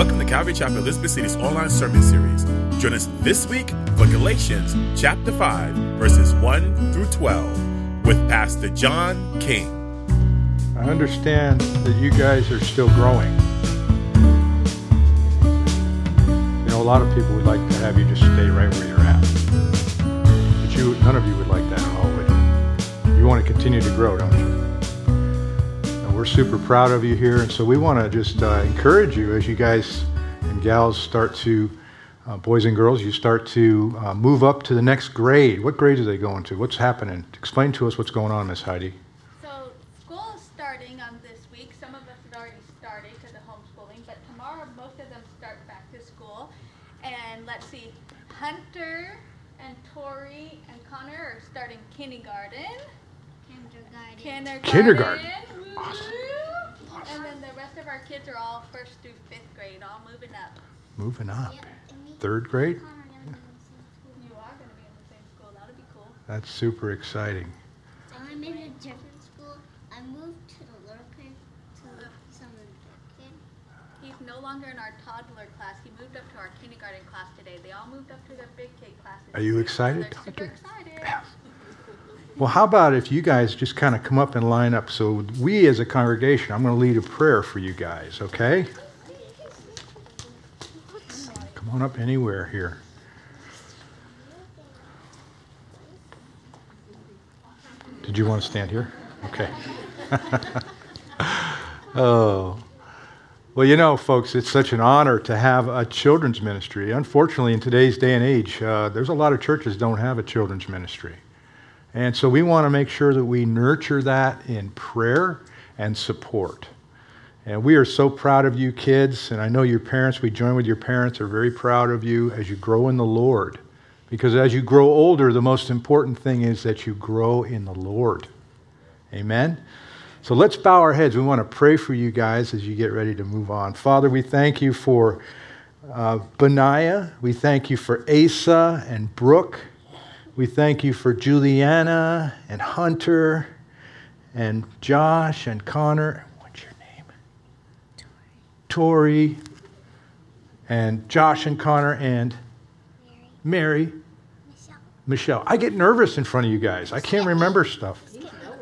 Welcome to Calvary Chapel Elizabeth City's online sermon series. Join us this week for Galatians chapter 5, verses 1 through 12, with Pastor John King. I understand that you guys are still growing. You know, a lot of people would like to have you just stay right where you're at. But you, none of you would like that at all, would you? You want to continue to grow, don't you? And we're super proud of you here, and so we want to just uh, encourage you as you guys and gals start to, uh, boys and girls, you start to uh, move up to the next grade. What grades are they going to? What's happening? Explain to us what's going on, Miss Heidi. So school is starting on this week. Some of us had already started because of homeschooling, but tomorrow most of them start back to school. And let's see, Hunter and Tori and Connor are starting kindergarten. Kindergarten. Kindergarten. Kindergarten. Woo-hoo. Awesome. And then the rest of our kids are all first through fifth grade, all moving up. Moving up. Yep, Third grade? and Connor are gonna be in the same school. You are going to be in the same school. That'll be cool. That's super exciting. I'm in a different school. I moved to the little kid to some of the kid. He's no longer in our toddler class. He moved up to our kindergarten class today. They all moved up to their big kid classes. Are you excited, They're super Hunter? excited. Well, how about if you guys just kind of come up and line up? So, we as a congregation, I'm going to lead a prayer for you guys, okay? Come on up anywhere here. Did you want to stand here? Okay. oh. Well, you know, folks, it's such an honor to have a children's ministry. Unfortunately, in today's day and age, uh, there's a lot of churches don't have a children's ministry. And so we want to make sure that we nurture that in prayer and support. And we are so proud of you kids, and I know your parents, we join with your parents, are very proud of you as you grow in the Lord. Because as you grow older, the most important thing is that you grow in the Lord. Amen? So let's bow our heads. We want to pray for you guys as you get ready to move on. Father, we thank you for uh, Benaiah. We thank you for Asa and Brooke. We thank you for Juliana and Hunter and Josh and Connor. What's your name? Tori. And Josh and Connor and Mary. Mary. Michelle. Michelle. I get nervous in front of you guys. I can't remember stuff.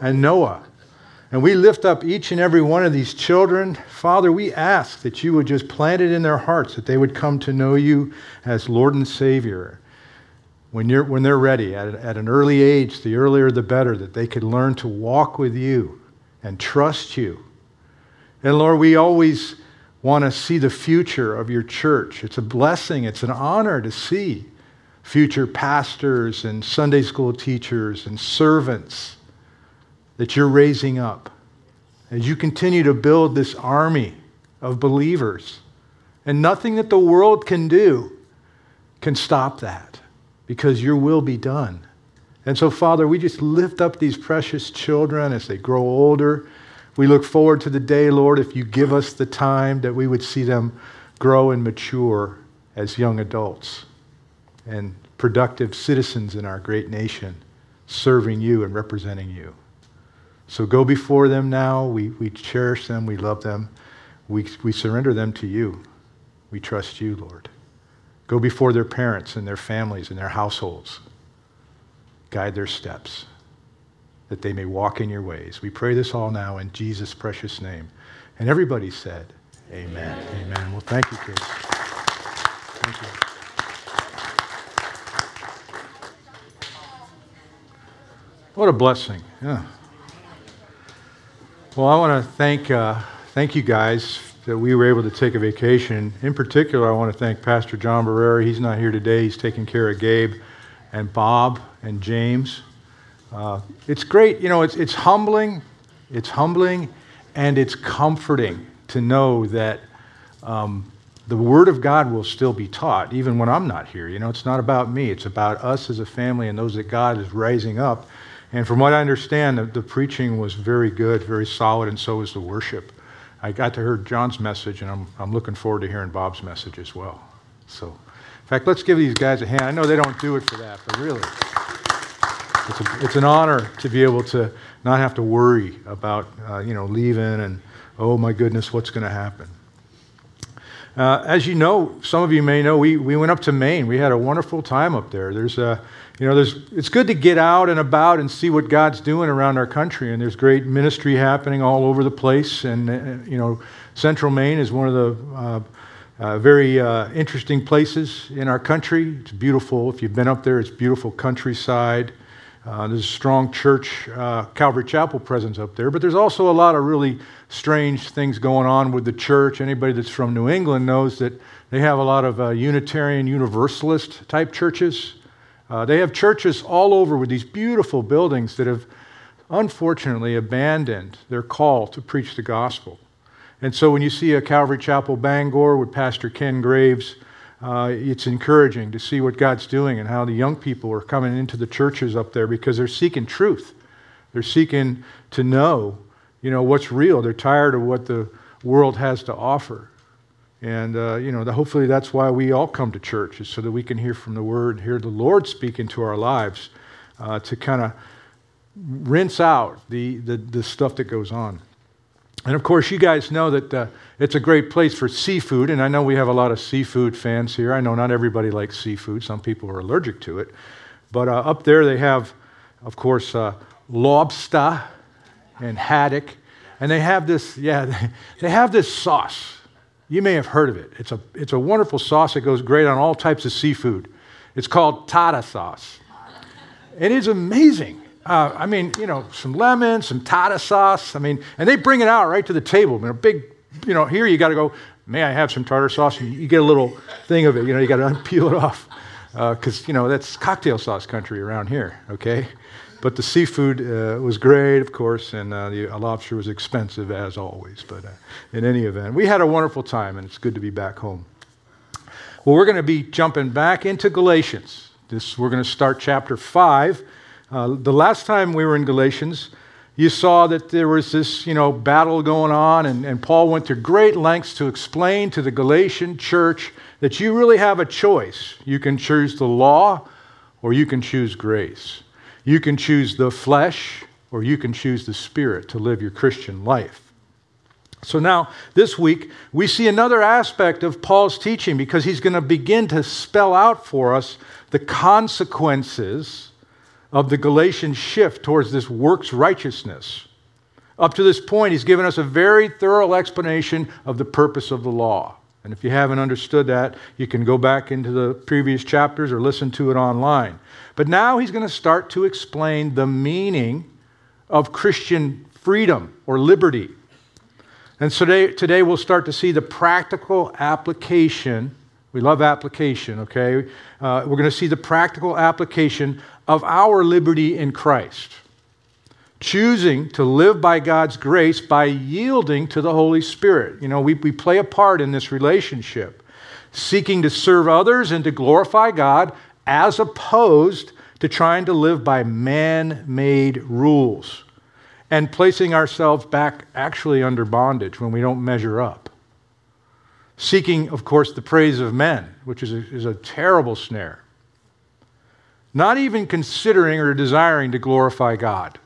And Noah. And we lift up each and every one of these children. Father, we ask that you would just plant it in their hearts, that they would come to know you as Lord and Savior. When, you're, when they're ready, at, at an early age, the earlier the better, that they could learn to walk with you and trust you. And Lord, we always want to see the future of your church. It's a blessing, it's an honor to see future pastors and Sunday school teachers and servants that you're raising up as you continue to build this army of believers. And nothing that the world can do can stop that because your will be done. And so, Father, we just lift up these precious children as they grow older. We look forward to the day, Lord, if you give us the time that we would see them grow and mature as young adults and productive citizens in our great nation, serving you and representing you. So go before them now. We, we cherish them. We love them. We, we surrender them to you. We trust you, Lord. Go before their parents and their families and their households. Guide their steps that they may walk in your ways. We pray this all now in Jesus' precious name. And everybody said, Amen. Amen. Amen. Well, thank you, kids. Thank you. What a blessing. Yeah. Well, I want to thank, uh, thank you guys that we were able to take a vacation. In particular, I want to thank Pastor John Barrera. He's not here today. He's taking care of Gabe and Bob and James. Uh, it's great. You know, it's, it's humbling. It's humbling and it's comforting to know that um, the Word of God will still be taught, even when I'm not here. You know, it's not about me, it's about us as a family and those that God is raising up. And from what I understand, the, the preaching was very good, very solid, and so was the worship. I got to hear John's message, and I'm, I'm looking forward to hearing Bob's message as well. So, in fact, let's give these guys a hand. I know they don't do it for that, but really, it's, a, it's an honor to be able to not have to worry about, uh, you know, leaving and, oh my goodness, what's going to happen. Uh, as you know, some of you may know, we, we went up to Maine. We had a wonderful time up there. There's a, you know, there's, it's good to get out and about and see what God's doing around our country. And there's great ministry happening all over the place. And, uh, you know, Central Maine is one of the uh, uh, very uh, interesting places in our country. It's beautiful. If you've been up there, it's beautiful countryside. Uh, there's a strong church, Calvary Chapel presence up there, but there's also a lot of really strange things going on with the church. Anybody that's from New England knows that they have a lot of Unitarian Universalist type churches. Uh, they have churches all over with these beautiful buildings that have unfortunately abandoned their call to preach the gospel. And so when you see a Calvary Chapel Bangor with Pastor Ken Graves, uh, it's encouraging to see what God's doing and how the young people are coming into the churches up there because they're seeking truth. They're seeking to know, you know, what's real. They're tired of what the world has to offer. And, uh, you know, the, hopefully that's why we all come to church, is so that we can hear from the Word, hear the Lord speak into our lives uh, to kind of rinse out the, the, the stuff that goes on. And of course, you guys know that uh, it's a great place for seafood, and I know we have a lot of seafood fans here. I know not everybody likes seafood, some people are allergic to it. But uh, up there, they have, of course, uh, lobster and haddock, and they have this, yeah, they have this sauce. You may have heard of it. It's a, it's a wonderful sauce that goes great on all types of seafood. It's called tartar sauce. It is amazing. Uh, I mean, you know, some lemon, some tartar sauce. I mean, and they bring it out right to the table. I mean, a big, you know, here you got to go, may I have some tartar sauce? And you get a little thing of it. You know, you got to peel it off because, uh, you know, that's cocktail sauce country around here, okay? But the seafood uh, was great, of course, and uh, the lobster was expensive as always. But uh, in any event, we had a wonderful time, and it's good to be back home. Well, we're going to be jumping back into Galatians. This, we're going to start chapter 5 uh, the last time we were in Galatians, you saw that there was this, you know, battle going on, and, and Paul went to great lengths to explain to the Galatian church that you really have a choice. You can choose the law, or you can choose grace. You can choose the flesh, or you can choose the spirit to live your Christian life. So now, this week, we see another aspect of Paul's teaching because he's going to begin to spell out for us the consequences of the Galatian shift towards this works righteousness. Up to this point, he's given us a very thorough explanation of the purpose of the law. And if you haven't understood that, you can go back into the previous chapters or listen to it online. But now he's going to start to explain the meaning of Christian freedom or liberty. And so today, today we'll start to see the practical application. We love application, okay? Uh, we're going to see the practical application of our liberty in Christ. Choosing to live by God's grace by yielding to the Holy Spirit. You know, we, we play a part in this relationship, seeking to serve others and to glorify God as opposed to trying to live by man made rules and placing ourselves back actually under bondage when we don't measure up. Seeking, of course, the praise of men, which is a, is a terrible snare not even considering or desiring to glorify God.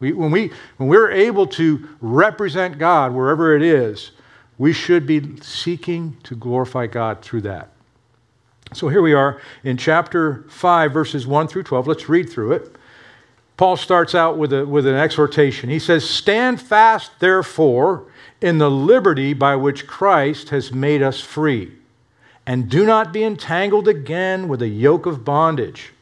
We, when, we, when we're able to represent God wherever it is, we should be seeking to glorify God through that. So here we are in chapter 5, verses 1 through 12. Let's read through it. Paul starts out with, a, with an exhortation. He says, Stand fast, therefore, in the liberty by which Christ has made us free, and do not be entangled again with a yoke of bondage.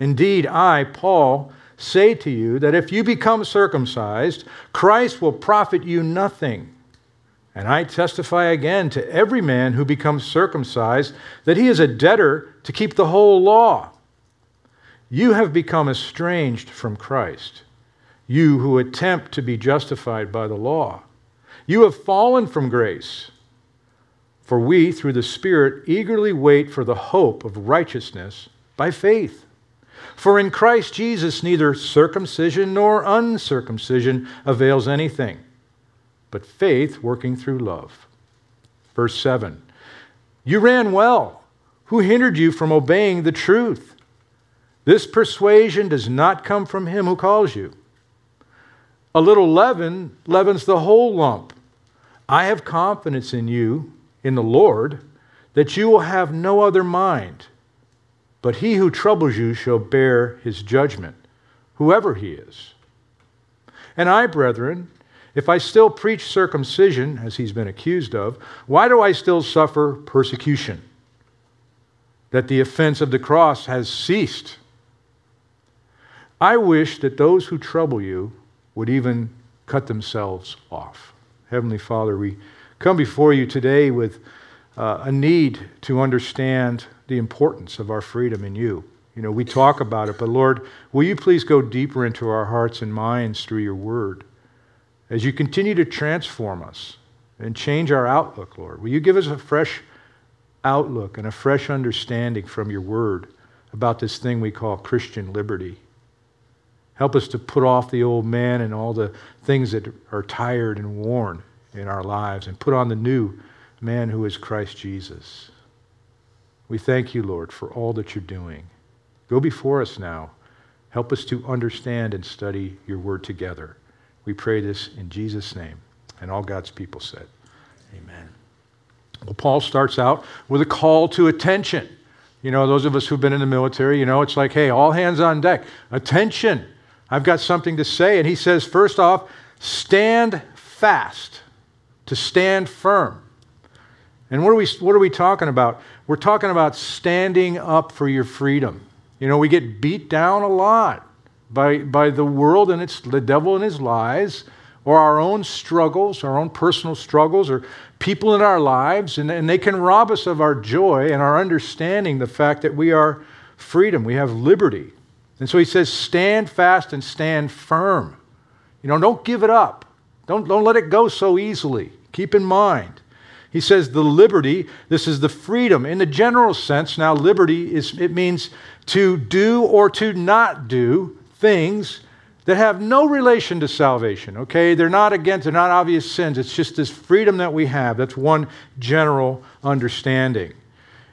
Indeed, I, Paul, say to you that if you become circumcised, Christ will profit you nothing. And I testify again to every man who becomes circumcised that he is a debtor to keep the whole law. You have become estranged from Christ, you who attempt to be justified by the law. You have fallen from grace. For we, through the Spirit, eagerly wait for the hope of righteousness by faith. For in Christ Jesus, neither circumcision nor uncircumcision avails anything, but faith working through love. Verse 7 You ran well. Who hindered you from obeying the truth? This persuasion does not come from him who calls you. A little leaven leavens the whole lump. I have confidence in you in the Lord that you will have no other mind, but he who troubles you shall bear his judgment, whoever he is. And I, brethren, if I still preach circumcision, as he's been accused of, why do I still suffer persecution? That the offense of the cross has ceased. I wish that those who trouble you would even cut themselves off. Heavenly Father, we come before you today with uh, a need to understand the importance of our freedom in you. You know, we talk about it, but Lord, will you please go deeper into our hearts and minds through your word? As you continue to transform us and change our outlook, Lord, will you give us a fresh outlook and a fresh understanding from your word about this thing we call Christian liberty? Help us to put off the old man and all the things that are tired and worn in our lives and put on the new man who is Christ Jesus. We thank you, Lord, for all that you're doing. Go before us now. Help us to understand and study your word together. We pray this in Jesus' name. And all God's people said, Amen. Well, Paul starts out with a call to attention. You know, those of us who've been in the military, you know, it's like, hey, all hands on deck. Attention. I've got something to say. And he says, first off, stand fast, to stand firm. And what are we, what are we talking about? We're talking about standing up for your freedom. You know, we get beat down a lot by, by the world and its, the devil and his lies, or our own struggles, our own personal struggles, or people in our lives, and, and they can rob us of our joy and our understanding the fact that we are freedom, we have liberty. And so he says, stand fast and stand firm. You know, don't give it up. Don't, don't let it go so easily. Keep in mind. He says the liberty, this is the freedom. In the general sense, now liberty is it means to do or to not do things that have no relation to salvation. Okay? They're not against, they're not obvious sins. It's just this freedom that we have. That's one general understanding.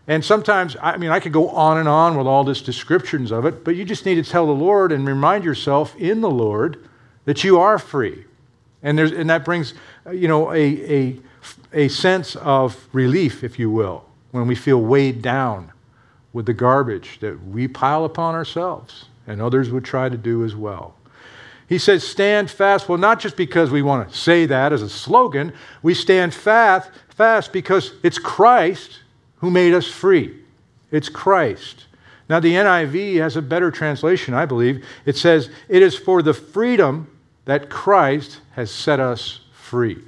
And sometimes, I mean, I could go on and on with all these descriptions of it, but you just need to tell the Lord and remind yourself in the Lord that you are free. And, there's, and that brings, uh, you know, a, a, a sense of relief, if you will, when we feel weighed down with the garbage that we pile upon ourselves and others would try to do as well. He says, stand fast. Well, not just because we want to say that as a slogan, we stand fast, fast because it's Christ who made us free. It's Christ. Now, the NIV has a better translation, I believe. It says, It is for the freedom that Christ has set us free.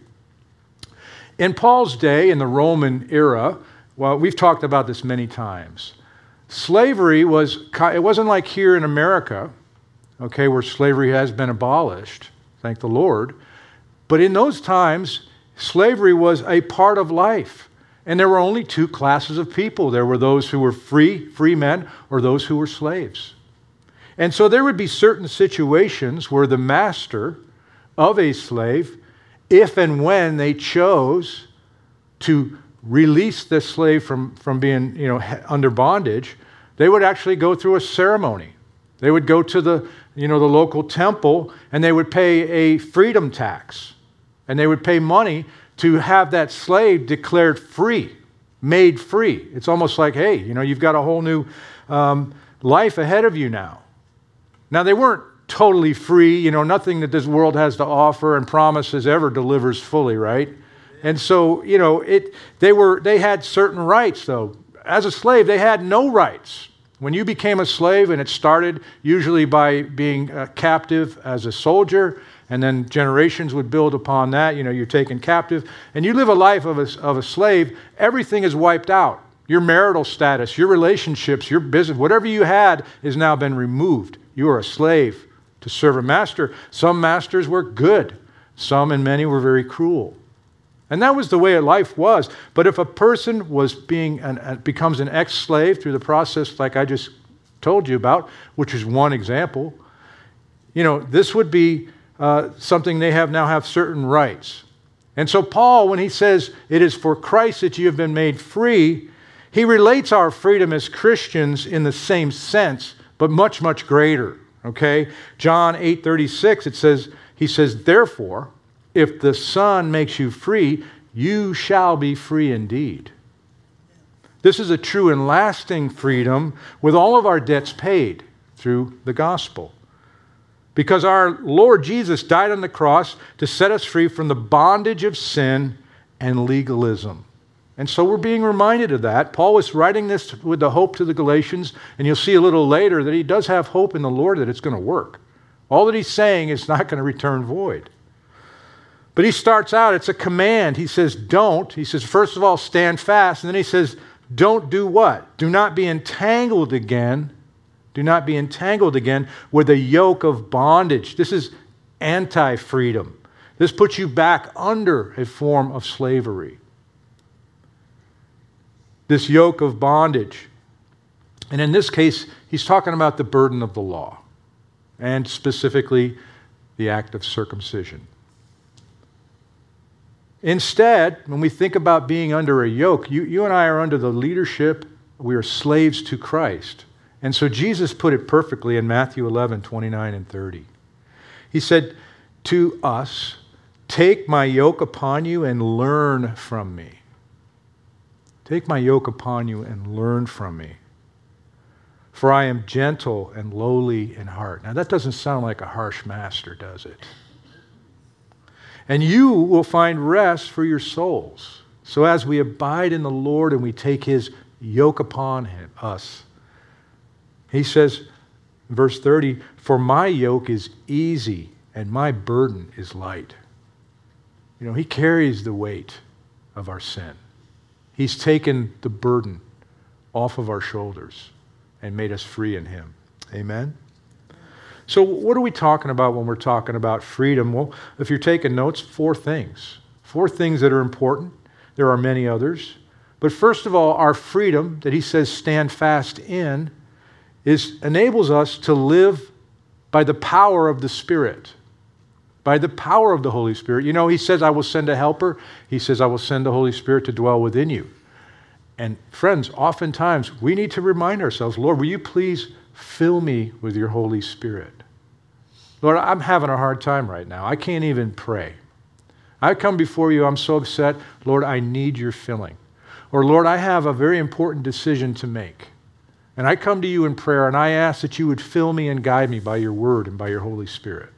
In Paul's day, in the Roman era, well, we've talked about this many times. Slavery was, it wasn't like here in America, okay, where slavery has been abolished, thank the Lord. But in those times, slavery was a part of life. And there were only two classes of people there were those who were free, free men, or those who were slaves. And so there would be certain situations where the master of a slave, if and when they chose to release the slave from, from being you know, under bondage, they would actually go through a ceremony. They would go to the, you know, the local temple and they would pay a freedom tax. And they would pay money to have that slave declared free, made free. It's almost like, hey, you know, you've got a whole new um, life ahead of you now. Now, they weren't totally free, you know, nothing that this world has to offer and promises ever delivers fully, right? And so, you know, it, they, were, they had certain rights, though. As a slave, they had no rights. When you became a slave, and it started usually by being a captive as a soldier, and then generations would build upon that. You know, you're taken captive, and you live a life of a, of a slave, everything is wiped out. Your marital status, your relationships, your business, whatever you had has now been removed. You are a slave to serve a master. Some masters were good, some and many were very cruel. And that was the way life was. But if a person was being an, becomes an ex slave through the process, like I just told you about, which is one example, you know, this would be uh, something they have now have certain rights. And so, Paul, when he says it is for Christ that you have been made free, he relates our freedom as Christians in the same sense, but much, much greater. Okay? John 8 36, it says, he says, Therefore, if the Son makes you free, you shall be free indeed. This is a true and lasting freedom with all of our debts paid through the gospel. Because our Lord Jesus died on the cross to set us free from the bondage of sin and legalism. And so we're being reminded of that. Paul was writing this with the hope to the Galatians, and you'll see a little later that he does have hope in the Lord that it's going to work. All that he's saying is not going to return void. But he starts out, it's a command. He says, don't. He says, first of all, stand fast. And then he says, don't do what? Do not be entangled again. Do not be entangled again with a yoke of bondage. This is anti freedom. This puts you back under a form of slavery this yoke of bondage. And in this case, he's talking about the burden of the law, and specifically the act of circumcision. Instead, when we think about being under a yoke, you, you and I are under the leadership, we are slaves to Christ. And so Jesus put it perfectly in Matthew 11, 29 and 30. He said to us, Take my yoke upon you and learn from me. Take my yoke upon you and learn from me. For I am gentle and lowly in heart. Now, that doesn't sound like a harsh master, does it? And you will find rest for your souls. So, as we abide in the Lord and we take his yoke upon him, us, he says, verse 30, For my yoke is easy and my burden is light. You know, he carries the weight of our sin. He's taken the burden off of our shoulders and made us free in Him. Amen? So, what are we talking about when we're talking about freedom? Well, if you're taking notes, four things. Four things that are important. There are many others. But first of all, our freedom that He says stand fast in is, enables us to live by the power of the Spirit by the power of the Holy Spirit. You know, he says, I will send a helper. He says, I will send the Holy Spirit to dwell within you. And friends, oftentimes we need to remind ourselves, Lord, will you please fill me with your Holy Spirit? Lord, I'm having a hard time right now. I can't even pray. I come before you, I'm so upset. Lord, I need your filling. Or, Lord, I have a very important decision to make. And I come to you in prayer and I ask that you would fill me and guide me by your word and by your Holy Spirit.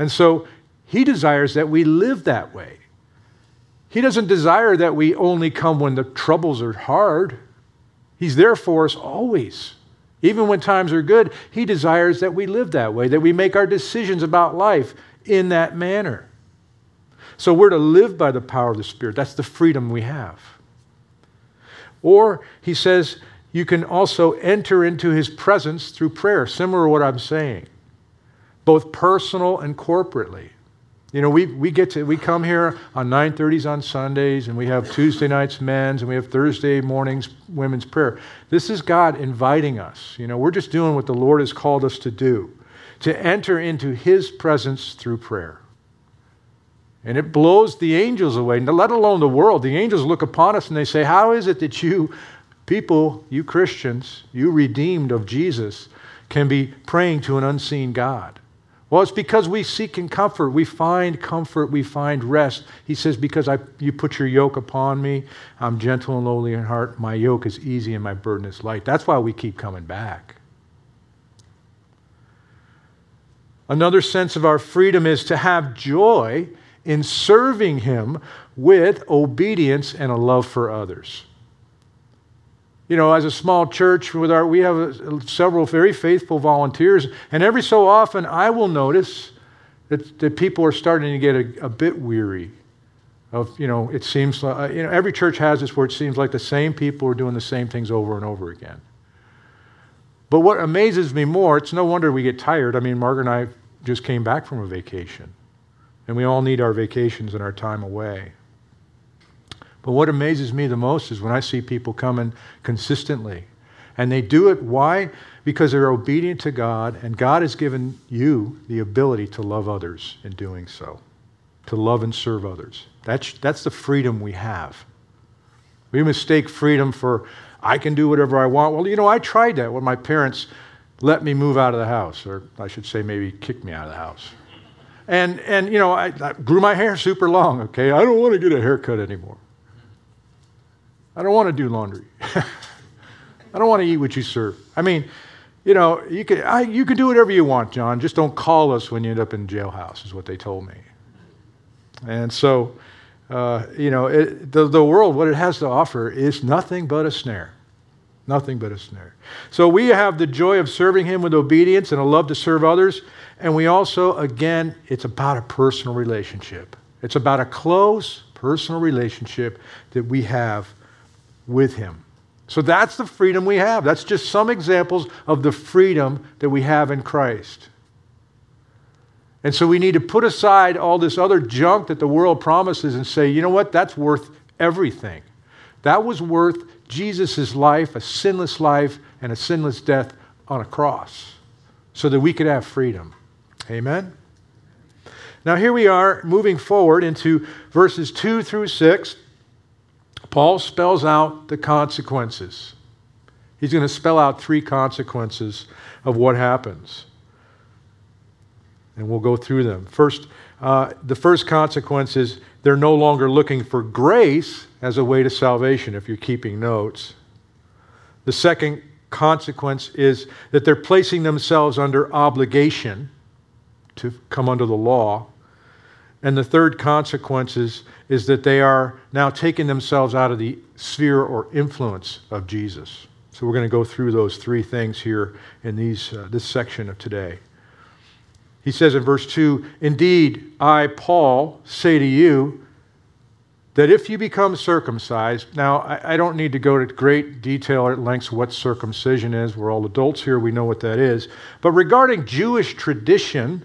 And so he desires that we live that way. He doesn't desire that we only come when the troubles are hard. He's there for us always. Even when times are good, He desires that we live that way, that we make our decisions about life in that manner. So we're to live by the power of the Spirit. That's the freedom we have. Or He says, you can also enter into His presence through prayer, similar to what I'm saying both personal and corporately. You know, we, we get to we come here on 9:30s on Sundays, and we have Tuesday nights men's, and we have Thursday mornings women's prayer. This is God inviting us. You know, we're just doing what the Lord has called us to do, to enter into His presence through prayer. And it blows the angels away, let alone the world. The angels look upon us and they say, How is it that you people, you Christians, you redeemed of Jesus, can be praying to an unseen God? Well, it's because we seek in comfort. We find comfort. We find rest. He says, Because I, you put your yoke upon me, I'm gentle and lowly in heart. My yoke is easy and my burden is light. That's why we keep coming back. Another sense of our freedom is to have joy in serving Him with obedience and a love for others you know, as a small church with our, we have several very faithful volunteers, and every so often I will notice that, that people are starting to get a, a bit weary of, you know, it seems like, uh, you know, every church has this where it seems like the same people are doing the same things over and over again. But what amazes me more, it's no wonder we get tired. I mean, Margaret and I just came back from a vacation, and we all need our vacations and our time away. But what amazes me the most is when I see people coming consistently. And they do it, why? Because they're obedient to God, and God has given you the ability to love others in doing so, to love and serve others. That's, that's the freedom we have. We mistake freedom for, I can do whatever I want. Well, you know, I tried that when my parents let me move out of the house, or I should say, maybe kicked me out of the house. And, and you know, I, I grew my hair super long, okay? I don't want to get a haircut anymore. I don't want to do laundry. I don't want to eat what you serve. I mean, you know, you can, I, you can do whatever you want, John. Just don't call us when you end up in jailhouse, is what they told me. And so, uh, you know, it, the, the world, what it has to offer is nothing but a snare. Nothing but a snare. So we have the joy of serving Him with obedience and a love to serve others. And we also, again, it's about a personal relationship. It's about a close personal relationship that we have with Him. So that's the freedom we have. That's just some examples of the freedom that we have in Christ. And so we need to put aside all this other junk that the world promises and say, you know what? That's worth everything. That was worth Jesus' life, a sinless life, and a sinless death on a cross so that we could have freedom. Amen? Now, here we are moving forward into verses 2 through 6. Paul spells out the consequences. He's going to spell out three consequences of what happens. And we'll go through them. First, uh, the first consequence is they're no longer looking for grace as a way to salvation, if you're keeping notes. The second consequence is that they're placing themselves under obligation to come under the law. And the third consequence is, is that they are now taking themselves out of the sphere or influence of Jesus. So we're going to go through those three things here in these, uh, this section of today. He says in verse 2 Indeed, I, Paul, say to you that if you become circumcised, now I, I don't need to go to great detail or at lengths what circumcision is. We're all adults here, we know what that is. But regarding Jewish tradition,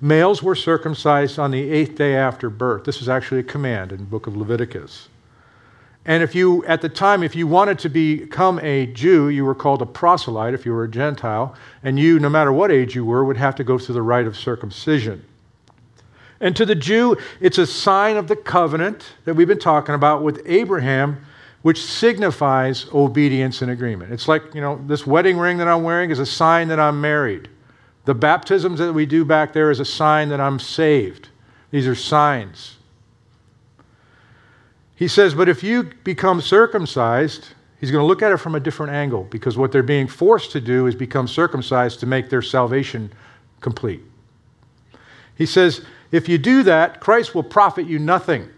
Males were circumcised on the eighth day after birth. This is actually a command in the book of Leviticus. And if you, at the time, if you wanted to become a Jew, you were called a proselyte if you were a Gentile, and you, no matter what age you were, would have to go through the rite of circumcision. And to the Jew, it's a sign of the covenant that we've been talking about with Abraham, which signifies obedience and agreement. It's like, you know, this wedding ring that I'm wearing is a sign that I'm married. The baptisms that we do back there is a sign that I'm saved. These are signs. He says, but if you become circumcised, he's going to look at it from a different angle because what they're being forced to do is become circumcised to make their salvation complete. He says, if you do that, Christ will profit you nothing.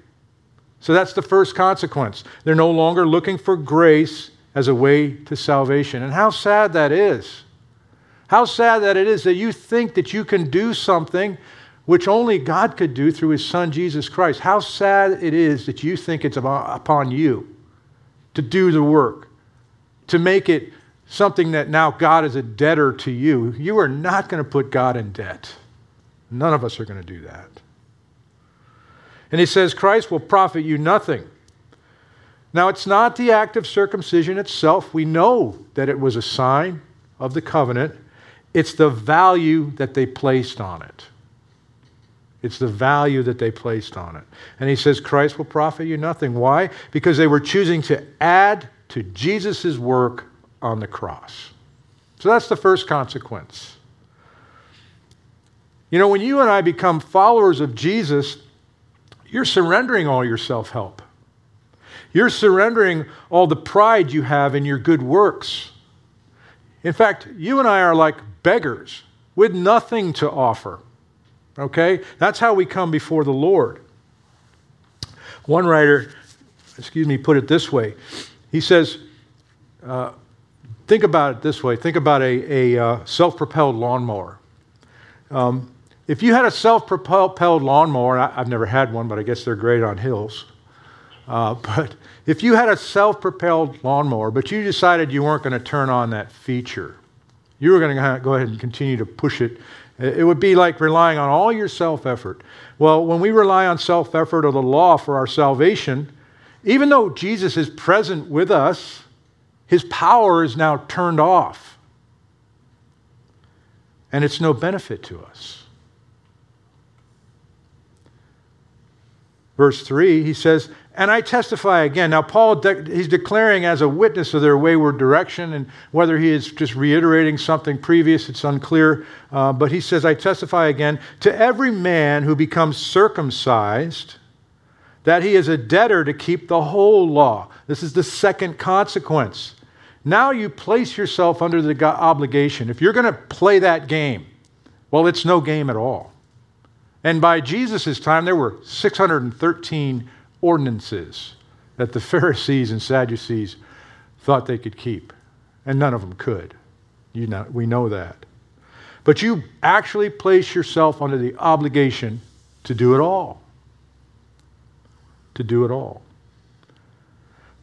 So that's the first consequence. They're no longer looking for grace as a way to salvation. And how sad that is. How sad that it is that you think that you can do something which only God could do through his son Jesus Christ. How sad it is that you think it's upon you to do the work, to make it something that now God is a debtor to you. You are not going to put God in debt. None of us are going to do that. And he says, Christ will profit you nothing. Now, it's not the act of circumcision itself. We know that it was a sign of the covenant. It's the value that they placed on it. It's the value that they placed on it. And he says, Christ will profit you nothing. Why? Because they were choosing to add to Jesus' work on the cross. So that's the first consequence. You know, when you and I become followers of Jesus, you're surrendering all your self help. You're surrendering all the pride you have in your good works. In fact, you and I are like beggars with nothing to offer. Okay? That's how we come before the Lord. One writer, excuse me, put it this way. He says, uh, think about it this way think about a, a uh, self propelled lawnmower. Um, if you had a self propelled lawnmower, I, have never had one, but I guess they're great on hills. Uh, but if you had a self propelled lawnmower, but you decided you weren't going to turn on that feature, you were going to go ahead and continue to push it. It would be like relying on all your self effort. Well, when we rely on self effort or the law for our salvation, even though Jesus is present with us, his power is now turned off. And it's no benefit to us. verse 3, he says, And I testify again. Now, Paul, de- he's declaring as a witness of their wayward direction, and whether he is just reiterating something previous, it's unclear. Uh, but he says, I testify again to every man who becomes circumcised that he is a debtor to keep the whole law. This is the second consequence. Now you place yourself under the obligation. If you're going to play that game, well, it's no game at all. And by Jesus' time, there were 613 ordinances that the Pharisees and Sadducees thought they could keep, and none of them could. You know, we know that. But you actually place yourself under the obligation to do it all. To do it all.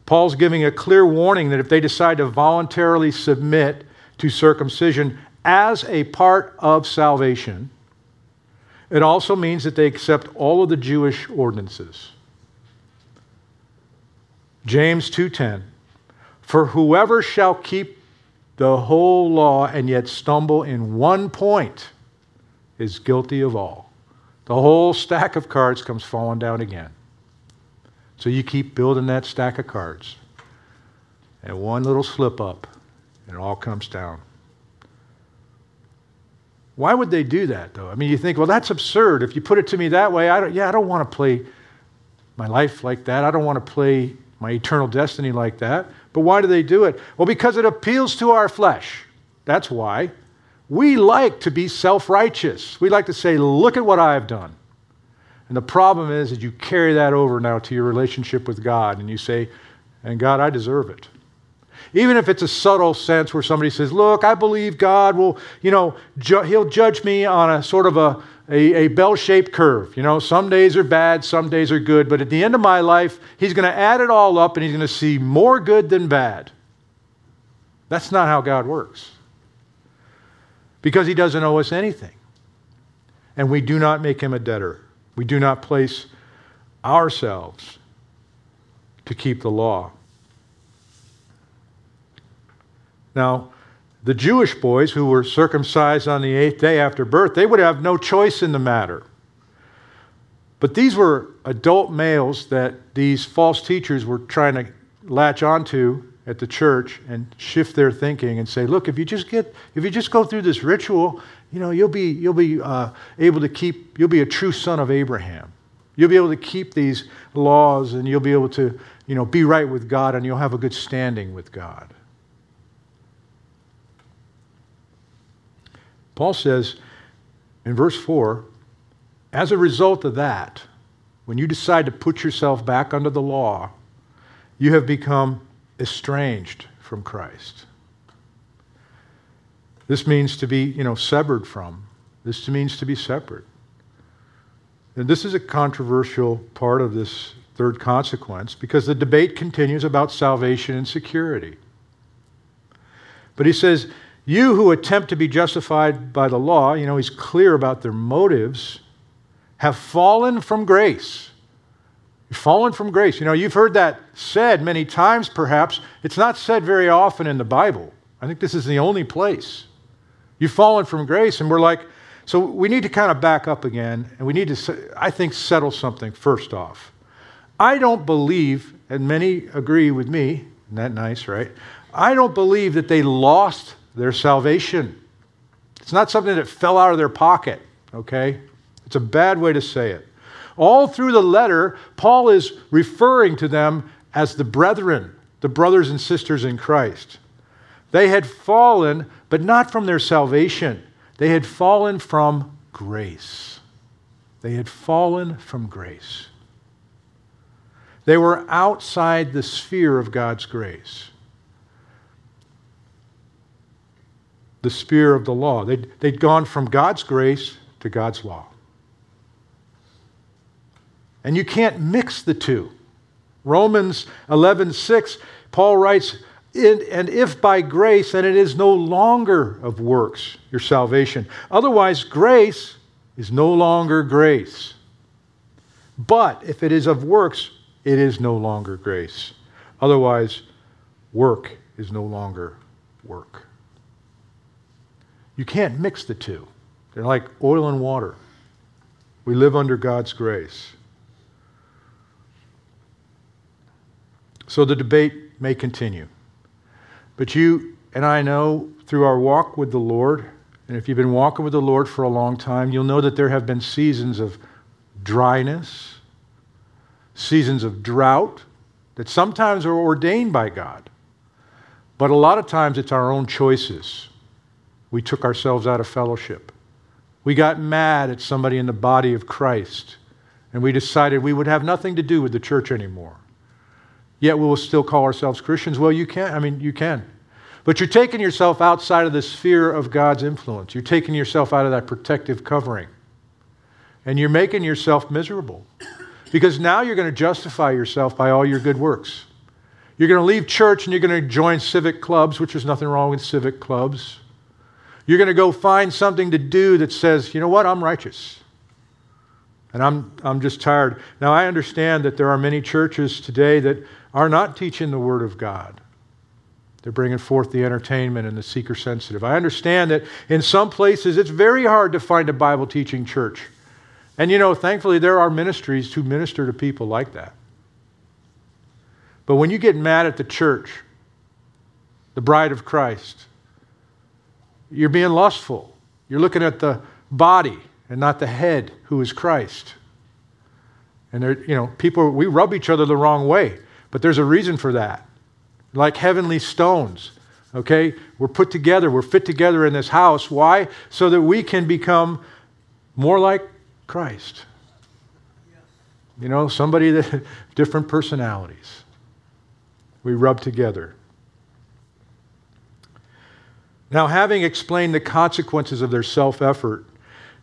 Paul's giving a clear warning that if they decide to voluntarily submit to circumcision as a part of salvation, it also means that they accept all of the Jewish ordinances. James 2:10 For whoever shall keep the whole law and yet stumble in one point is guilty of all. The whole stack of cards comes falling down again. So you keep building that stack of cards. And one little slip up, and it all comes down. Why would they do that, though? I mean, you think, well, that's absurd. If you put it to me that way, I don't, yeah, I don't want to play my life like that. I don't want to play my eternal destiny like that. But why do they do it? Well, because it appeals to our flesh. That's why. We like to be self righteous. We like to say, look at what I've done. And the problem is that you carry that over now to your relationship with God and you say, and God, I deserve it. Even if it's a subtle sense where somebody says, Look, I believe God will, you know, ju- He'll judge me on a sort of a, a, a bell shaped curve. You know, some days are bad, some days are good, but at the end of my life, He's going to add it all up and He's going to see more good than bad. That's not how God works. Because He doesn't owe us anything. And we do not make Him a debtor, we do not place ourselves to keep the law. Now, the Jewish boys who were circumcised on the eighth day after birth, they would have no choice in the matter. But these were adult males that these false teachers were trying to latch onto at the church and shift their thinking and say, look, if you just get, if you just go through this ritual, you know, you'll be, you'll be uh, able to keep, you'll be a true son of Abraham. You'll be able to keep these laws and you'll be able to, you know, be right with God and you'll have a good standing with God. Paul says in verse 4 as a result of that, when you decide to put yourself back under the law, you have become estranged from Christ. This means to be, you know, severed from. This means to be separate. And this is a controversial part of this third consequence because the debate continues about salvation and security. But he says, you who attempt to be justified by the law, you know, he's clear about their motives, have fallen from grace. You've fallen from grace. You know, you've heard that said many times, perhaps. It's not said very often in the Bible. I think this is the only place. You've fallen from grace, and we're like, so we need to kind of back up again, and we need to, I think, settle something first off. I don't believe, and many agree with me, isn't that nice, right? I don't believe that they lost their salvation. It's not something that fell out of their pocket, okay? It's a bad way to say it. All through the letter, Paul is referring to them as the brethren, the brothers and sisters in Christ. They had fallen, but not from their salvation. They had fallen from grace. They had fallen from grace. They were outside the sphere of God's grace. The sphere of the law. They'd, they'd gone from God's grace to God's law. And you can't mix the two. Romans 11:6, Paul writes, and if by grace, then it is no longer of works, your salvation. Otherwise, grace is no longer grace. But if it is of works, it is no longer grace. Otherwise, work is no longer work. You can't mix the two. They're like oil and water. We live under God's grace. So the debate may continue. But you and I know through our walk with the Lord, and if you've been walking with the Lord for a long time, you'll know that there have been seasons of dryness, seasons of drought that sometimes are ordained by God. But a lot of times it's our own choices. We took ourselves out of fellowship. We got mad at somebody in the body of Christ, and we decided we would have nothing to do with the church anymore. Yet we will still call ourselves Christians. Well, you can. I mean, you can. But you're taking yourself outside of the sphere of God's influence. You're taking yourself out of that protective covering. And you're making yourself miserable. Because now you're going to justify yourself by all your good works. You're going to leave church and you're going to join civic clubs, which is nothing wrong with civic clubs. You're going to go find something to do that says, you know what, I'm righteous. And I'm, I'm just tired. Now, I understand that there are many churches today that are not teaching the Word of God. They're bringing forth the entertainment and the seeker sensitive. I understand that in some places it's very hard to find a Bible teaching church. And you know, thankfully, there are ministries to minister to people like that. But when you get mad at the church, the bride of Christ, you're being lustful. You're looking at the body and not the head, who is Christ. And there, you know, people we rub each other the wrong way, but there's a reason for that. Like heavenly stones. Okay? We're put together, we're fit together in this house. Why? So that we can become more like Christ. You know, somebody that different personalities. We rub together. Now, having explained the consequences of their self effort,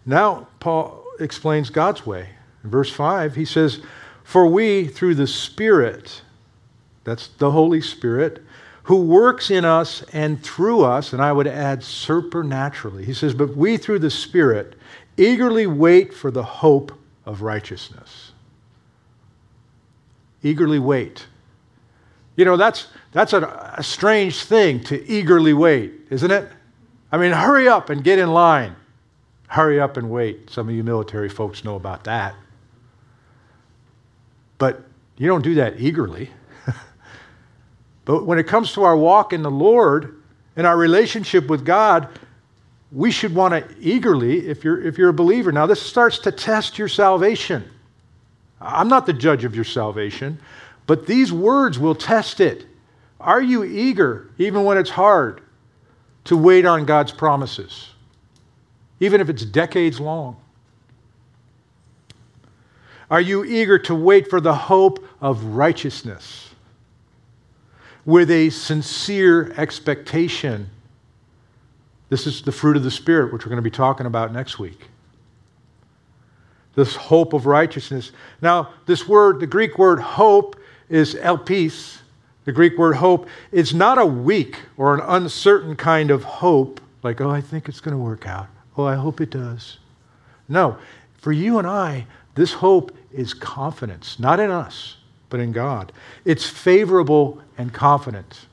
now Paul explains God's way. In verse 5, he says, For we, through the Spirit, that's the Holy Spirit, who works in us and through us, and I would add supernaturally. He says, But we, through the Spirit, eagerly wait for the hope of righteousness. Eagerly wait. You know, that's, that's a, a strange thing to eagerly wait, isn't it? I mean, hurry up and get in line. Hurry up and wait. Some of you military folks know about that. But you don't do that eagerly. but when it comes to our walk in the Lord and our relationship with God, we should want to eagerly, if you're, if you're a believer. Now, this starts to test your salvation. I'm not the judge of your salvation, but these words will test it. Are you eager, even when it's hard, to wait on God's promises, even if it's decades long? Are you eager to wait for the hope of righteousness with a sincere expectation? This is the fruit of the Spirit, which we're going to be talking about next week. This hope of righteousness. Now, this word, the Greek word hope, is elpis, the Greek word hope, is not a weak or an uncertain kind of hope, like, oh, I think it's going to work out. Oh, I hope it does. No, for you and I, this hope is confidence, not in us, but in God. It's favorable and confident.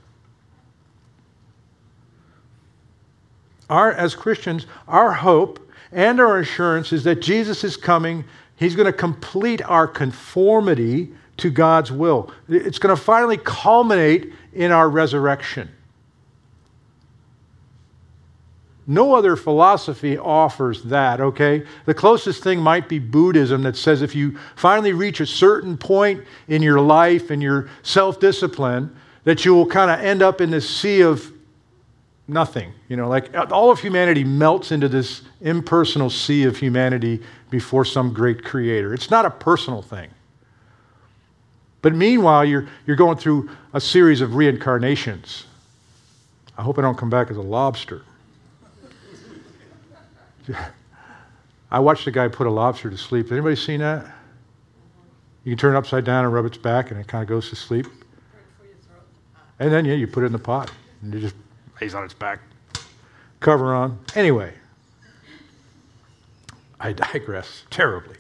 Our, as Christians, our hope and our assurance is that Jesus is coming. He's going to complete our conformity to God's will. It's going to finally culminate in our resurrection. No other philosophy offers that, okay? The closest thing might be Buddhism that says if you finally reach a certain point in your life and your self discipline, that you will kind of end up in this sea of nothing. You know, like uh, all of humanity melts into this impersonal sea of humanity before some great creator. It's not a personal thing. But meanwhile, you're, you're going through a series of reincarnations. I hope I don't come back as a lobster. I watched a guy put a lobster to sleep. Anybody seen that? You can turn it upside down and rub its back, and it kind of goes to sleep. And then, yeah, you put it in the pot, and it just lays on its back. Cover on. Anyway, I digress terribly.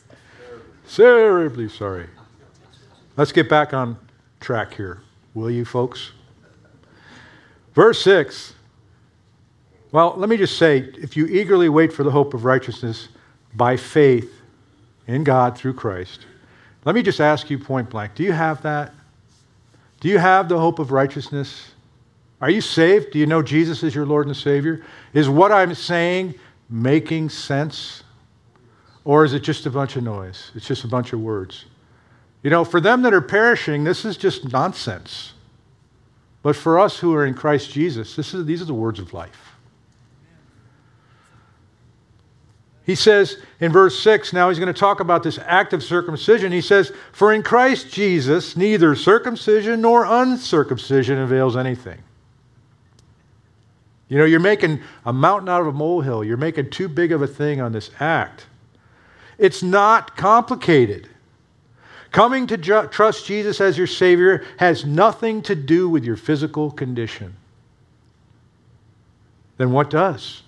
Terribly sorry. Let's get back on track here, will you, folks? Verse 6. Well, let me just say if you eagerly wait for the hope of righteousness by faith in God through Christ, let me just ask you point blank do you have that? Do you have the hope of righteousness? Are you saved? Do you know Jesus is your Lord and Savior? Is what I'm saying making sense? Or is it just a bunch of noise? It's just a bunch of words. You know, for them that are perishing, this is just nonsense. But for us who are in Christ Jesus, this is, these are the words of life. He says in verse 6, now he's going to talk about this act of circumcision. He says, For in Christ Jesus, neither circumcision nor uncircumcision avails anything. You know, you're making a mountain out of a molehill. You're making too big of a thing on this act. It's not complicated. Coming to ju- trust Jesus as your Savior has nothing to do with your physical condition. Then what does?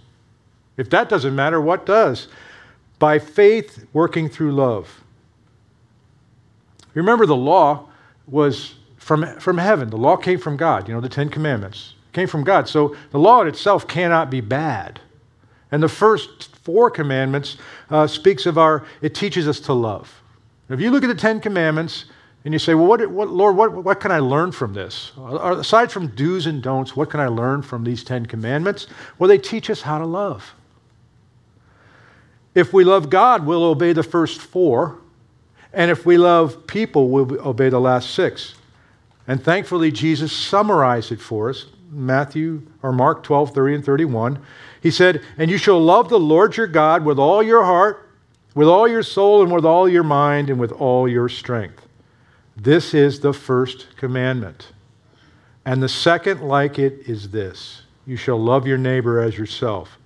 If that doesn't matter, what does? By faith working through love. Remember, the law was from, from heaven. The law came from God. You know, the Ten Commandments came from God. So the law in itself cannot be bad. And the first four commandments uh, speaks of our, it teaches us to love. If you look at the Ten Commandments and you say, well, what, what, Lord, what, what can I learn from this? Aside from do's and don'ts, what can I learn from these Ten Commandments? Well, they teach us how to love. If we love God, we'll obey the first four. And if we love people, we'll obey the last six. And thankfully, Jesus summarized it for us. Matthew or Mark 12, 30 and 31. He said, And you shall love the Lord your God with all your heart, with all your soul, and with all your mind, and with all your strength. This is the first commandment. And the second, like it, is this You shall love your neighbor as yourself.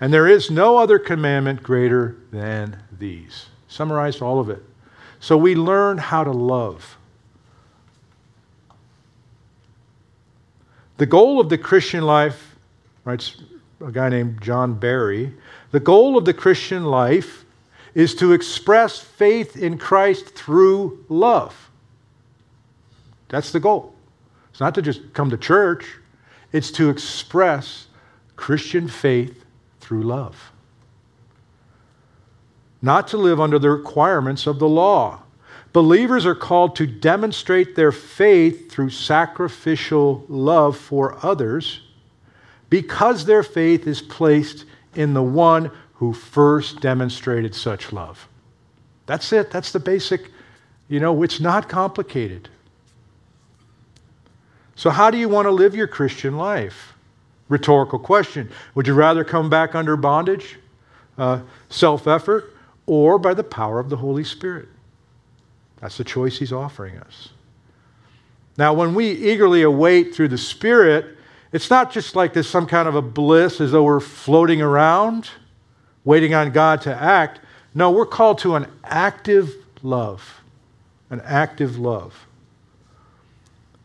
And there is no other commandment greater than these. Summarized all of it. So we learn how to love. The goal of the Christian life, writes a guy named John Barry, the goal of the Christian life is to express faith in Christ through love. That's the goal. It's not to just come to church, it's to express Christian faith through love. Not to live under the requirements of the law. Believers are called to demonstrate their faith through sacrificial love for others because their faith is placed in the one who first demonstrated such love. That's it. That's the basic, you know, it's not complicated. So, how do you want to live your Christian life? Rhetorical question. Would you rather come back under bondage, uh, self effort, or by the power of the Holy Spirit? That's the choice he's offering us. Now, when we eagerly await through the Spirit, it's not just like there's some kind of a bliss as though we're floating around, waiting on God to act. No, we're called to an active love. An active love.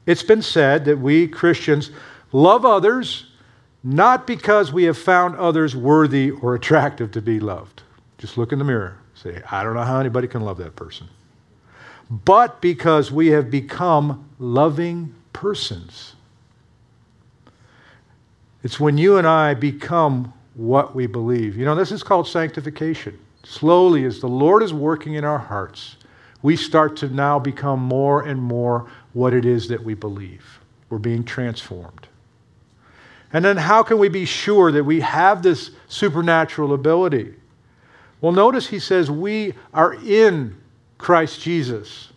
It's been said that we Christians love others not because we have found others worthy or attractive to be loved. Just look in the mirror. Say, I don't know how anybody can love that person. But because we have become loving persons. It's when you and I become what we believe. You know, this is called sanctification. Slowly, as the Lord is working in our hearts, we start to now become more and more what it is that we believe. We're being transformed. And then how can we be sure that we have this supernatural ability? Well, notice he says we are in Christ Jesus.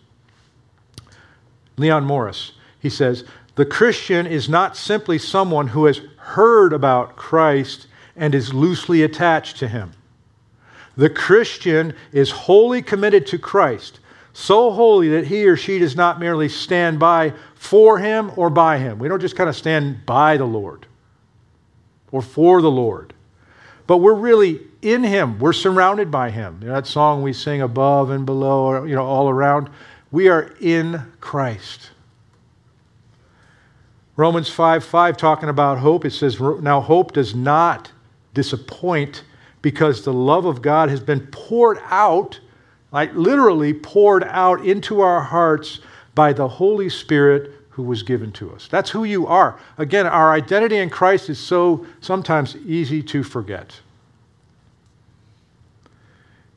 Leon Morris, he says, the Christian is not simply someone who has heard about Christ and is loosely attached to him. The Christian is wholly committed to Christ, so holy that he or she does not merely stand by for him or by him. We don't just kind of stand by the Lord or for the Lord. But we're really in Him. We're surrounded by Him. You know, that song we sing above and below, you know, all around. We are in Christ. Romans 5 5, talking about hope, it says, Now hope does not disappoint because the love of God has been poured out, like literally poured out into our hearts by the Holy Spirit who was given to us. That's who you are. Again, our identity in Christ is so sometimes easy to forget.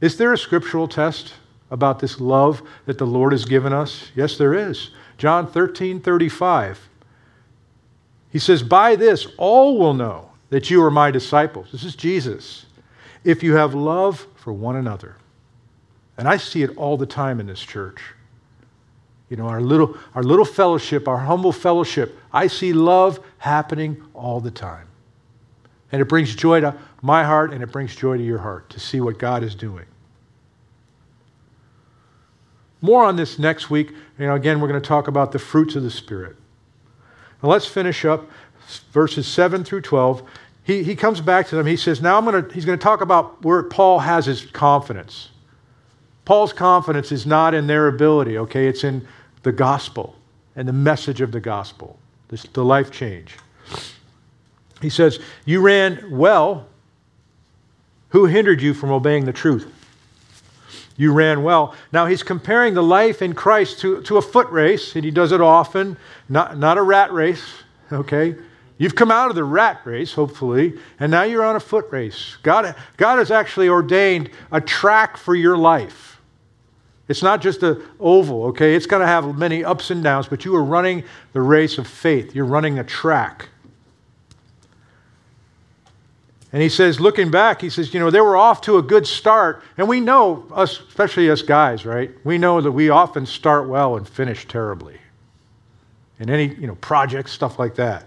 Is there a scriptural test about this love that the Lord has given us? Yes, there is. John 13 35. He says, By this all will know that you are my disciples. This is Jesus. If you have love for one another. And I see it all the time in this church. You know, our little, our little fellowship, our humble fellowship, I see love happening all the time. And it brings joy to my heart and it brings joy to your heart to see what God is doing. More on this next week. You know, again, we're going to talk about the fruits of the Spirit. Now let's finish up verses 7 through 12. He, he comes back to them. He says, Now I'm to, he's going to talk about where Paul has his confidence. Paul's confidence is not in their ability, okay? It's in the gospel and the message of the gospel, this, the life change. He says, You ran well. Who hindered you from obeying the truth? You ran well. Now he's comparing the life in Christ to, to a foot race, and he does it often, not, not a rat race, okay? You've come out of the rat race, hopefully, and now you're on a foot race. God, God has actually ordained a track for your life. It's not just an oval, okay? It's going to have many ups and downs, but you are running the race of faith. You're running a track. And he says, looking back, he says, you know, they were off to a good start. And we know, us, especially us guys, right? We know that we often start well and finish terribly. In any, you know, projects, stuff like that.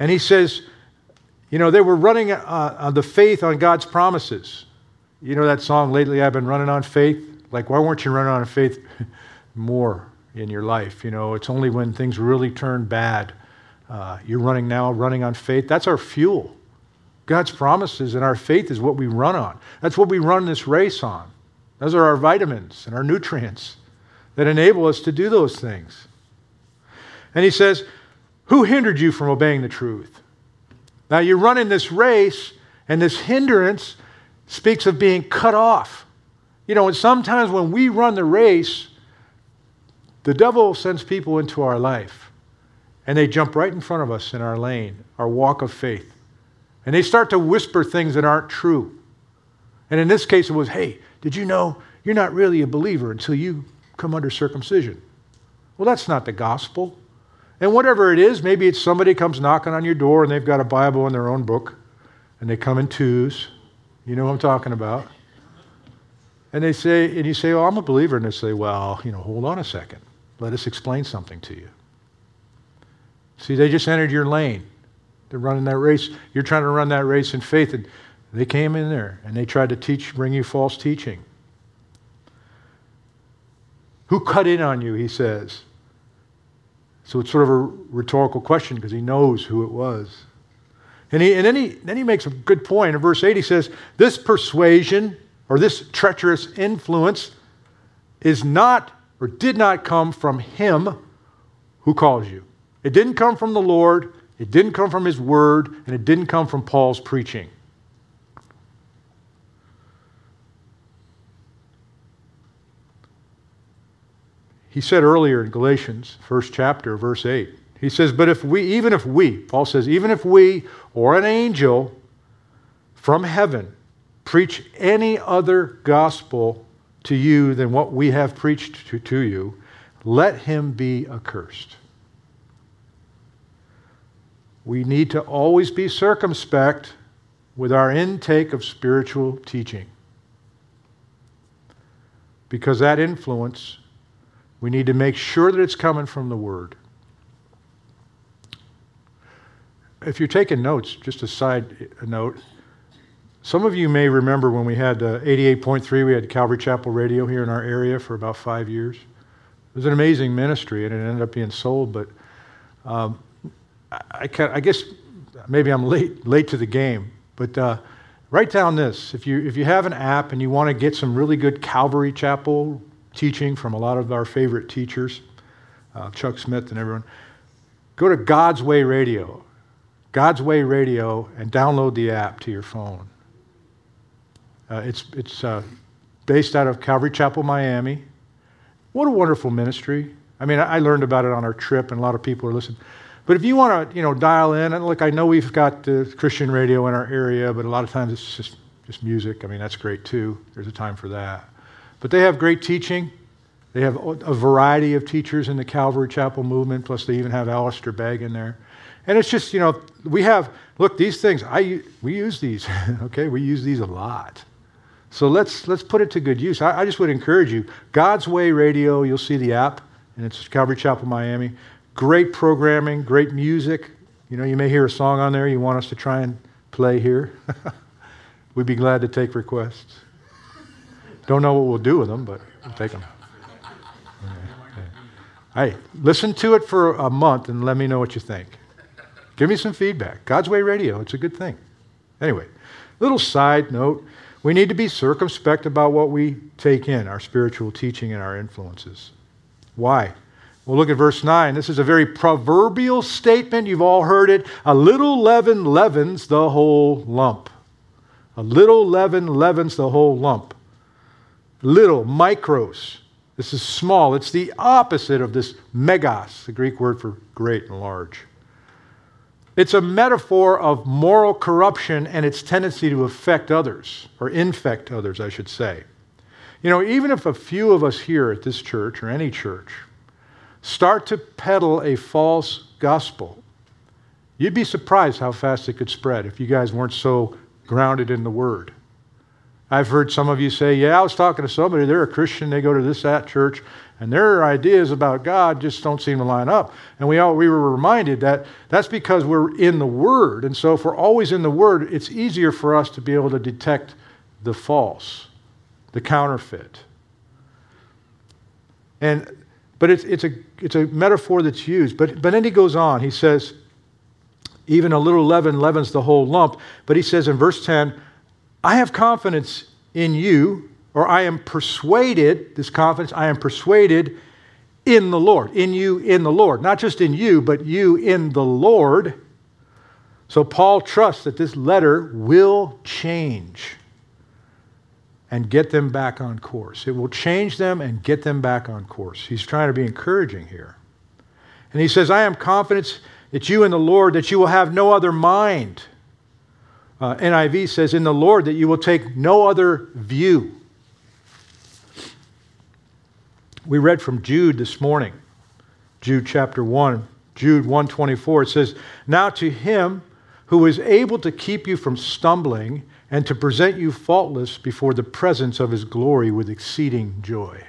And he says, you know, they were running uh, on the faith on God's promises. You know that song, Lately I've Been Running on Faith? Like, why weren't you running on faith more in your life? You know, it's only when things really turn bad uh, you're running now, running on faith. That's our fuel. God's promises and our faith is what we run on. That's what we run this race on. Those are our vitamins and our nutrients that enable us to do those things. And he says, Who hindered you from obeying the truth? Now you're running this race, and this hindrance speaks of being cut off. You know, and sometimes when we run the race, the devil sends people into our life and they jump right in front of us in our lane, our walk of faith. And they start to whisper things that aren't true. And in this case, it was, hey, did you know you're not really a believer until you come under circumcision? Well, that's not the gospel. And whatever it is, maybe it's somebody comes knocking on your door and they've got a Bible in their own book and they come in twos. You know what I'm talking about. And they say, and you say, Oh, I'm a believer. And they say, Well, you know, hold on a second. Let us explain something to you. See, they just entered your lane. They're running that race. You're trying to run that race in faith. And they came in there and they tried to teach, bring you false teaching. Who cut in on you, he says. So it's sort of a rhetorical question because he knows who it was. And, he, and then, he, then he makes a good point. In verse 8, he says, This persuasion or this treacherous influence is not or did not come from him who calls you. It didn't come from the Lord, it didn't come from His Word, and it didn't come from Paul's preaching. He said earlier in Galatians, first chapter, verse 8, he says, But if we, even if we, Paul says, even if we or an angel from heaven preach any other gospel to you than what we have preached to, to you, let him be accursed we need to always be circumspect with our intake of spiritual teaching. Because that influence, we need to make sure that it's coming from the Word. If you're taking notes, just a side note, some of you may remember when we had uh, 88.3, we had Calvary Chapel Radio here in our area for about five years. It was an amazing ministry, and it ended up being sold, but um, I, can, I guess maybe I'm late, late to the game, but uh, write down this. If you, if you have an app and you want to get some really good Calvary Chapel teaching from a lot of our favorite teachers, uh, Chuck Smith and everyone, go to God's Way Radio. God's Way Radio and download the app to your phone. Uh, it's it's uh, based out of Calvary Chapel, Miami. What a wonderful ministry. I mean, I learned about it on our trip, and a lot of people are listening. But if you want to, you know, dial in, and look, I know we've got the Christian radio in our area, but a lot of times it's just just music. I mean, that's great too. There's a time for that. But they have great teaching. They have a variety of teachers in the Calvary Chapel movement, plus they even have Alistair Begg in there. And it's just, you know, we have, look, these things, I, we use these, okay? We use these a lot. So let's, let's put it to good use. I, I just would encourage you. God's Way Radio, you'll see the app, and it's Calvary Chapel, Miami. Great programming, great music. You know, you may hear a song on there you want us to try and play here. We'd be glad to take requests. Don't know what we'll do with them, but we'll take them. Hey, listen to it for a month and let me know what you think. Give me some feedback. God's Way Radio, it's a good thing. Anyway, little side note we need to be circumspect about what we take in, our spiritual teaching and our influences. Why? Well, look at verse 9. This is a very proverbial statement. You've all heard it. A little leaven leavens the whole lump. A little leaven leavens the whole lump. Little, micros. This is small. It's the opposite of this megas, the Greek word for great and large. It's a metaphor of moral corruption and its tendency to affect others, or infect others, I should say. You know, even if a few of us here at this church or any church start to peddle a false gospel, you'd be surprised how fast it could spread if you guys weren't so grounded in the Word. I've heard some of you say, Yeah, I was talking to somebody, they're a Christian, they go to this, that church, and their ideas about God just don't seem to line up. And we, all, we were reminded that that's because we're in the Word. And so if we're always in the Word, it's easier for us to be able to detect the false, the counterfeit. And, but it's, it's, a, it's a metaphor that's used. But, but then he goes on. He says, even a little leaven leavens the whole lump. But he says in verse 10, I have confidence in you or I am persuaded, this confidence, I am persuaded in the Lord, in you, in the Lord. Not just in you, but you in the Lord. So Paul trusts that this letter will change and get them back on course. It will change them and get them back on course. He's trying to be encouraging here. And he says, I am confident that you in the Lord, that you will have no other mind. Uh, NIV says, in the Lord, that you will take no other view. We read from Jude this morning, Jude chapter 1, Jude 124. It says, Now to him who is able to keep you from stumbling and to present you faultless before the presence of his glory with exceeding joy.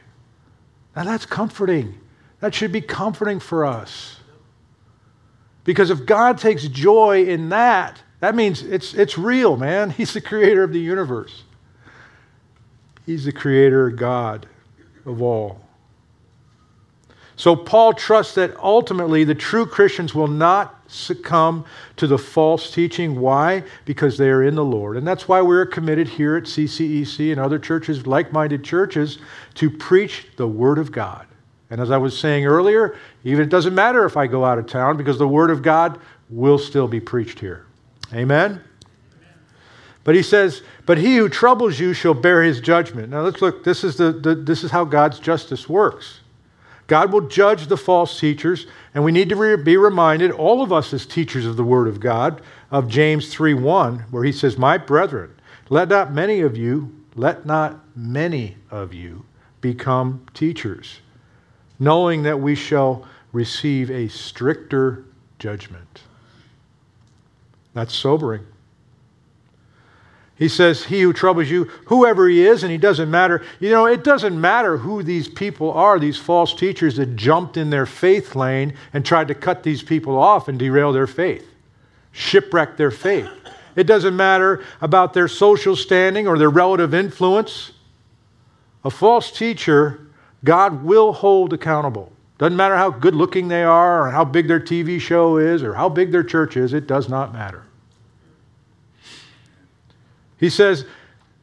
Now that's comforting. That should be comforting for us. Because if God takes joy in that, that means it's, it's real, man. He's the creator of the universe. He's the creator, God of all. So Paul trusts that ultimately the true Christians will not succumb to the false teaching. Why? Because they are in the Lord. And that's why we're committed here at CCEC and other churches, like minded churches, to preach the Word of God. And as I was saying earlier, even it doesn't matter if I go out of town because the Word of God will still be preached here. Amen? But he says, But he who troubles you shall bear his judgment. Now let's look, this is, the, the this is how God's justice works. God will judge the false teachers, and we need to re- be reminded, all of us as teachers of the Word of God, of James 3 1, where he says, My brethren, let not many of you, let not many of you become teachers, knowing that we shall receive a stricter judgment. That's sobering. He says, He who troubles you, whoever he is, and he doesn't matter. You know, it doesn't matter who these people are, these false teachers that jumped in their faith lane and tried to cut these people off and derail their faith, shipwreck their faith. It doesn't matter about their social standing or their relative influence. A false teacher, God will hold accountable. Doesn't matter how good looking they are or how big their TV show is or how big their church is, it does not matter. He says,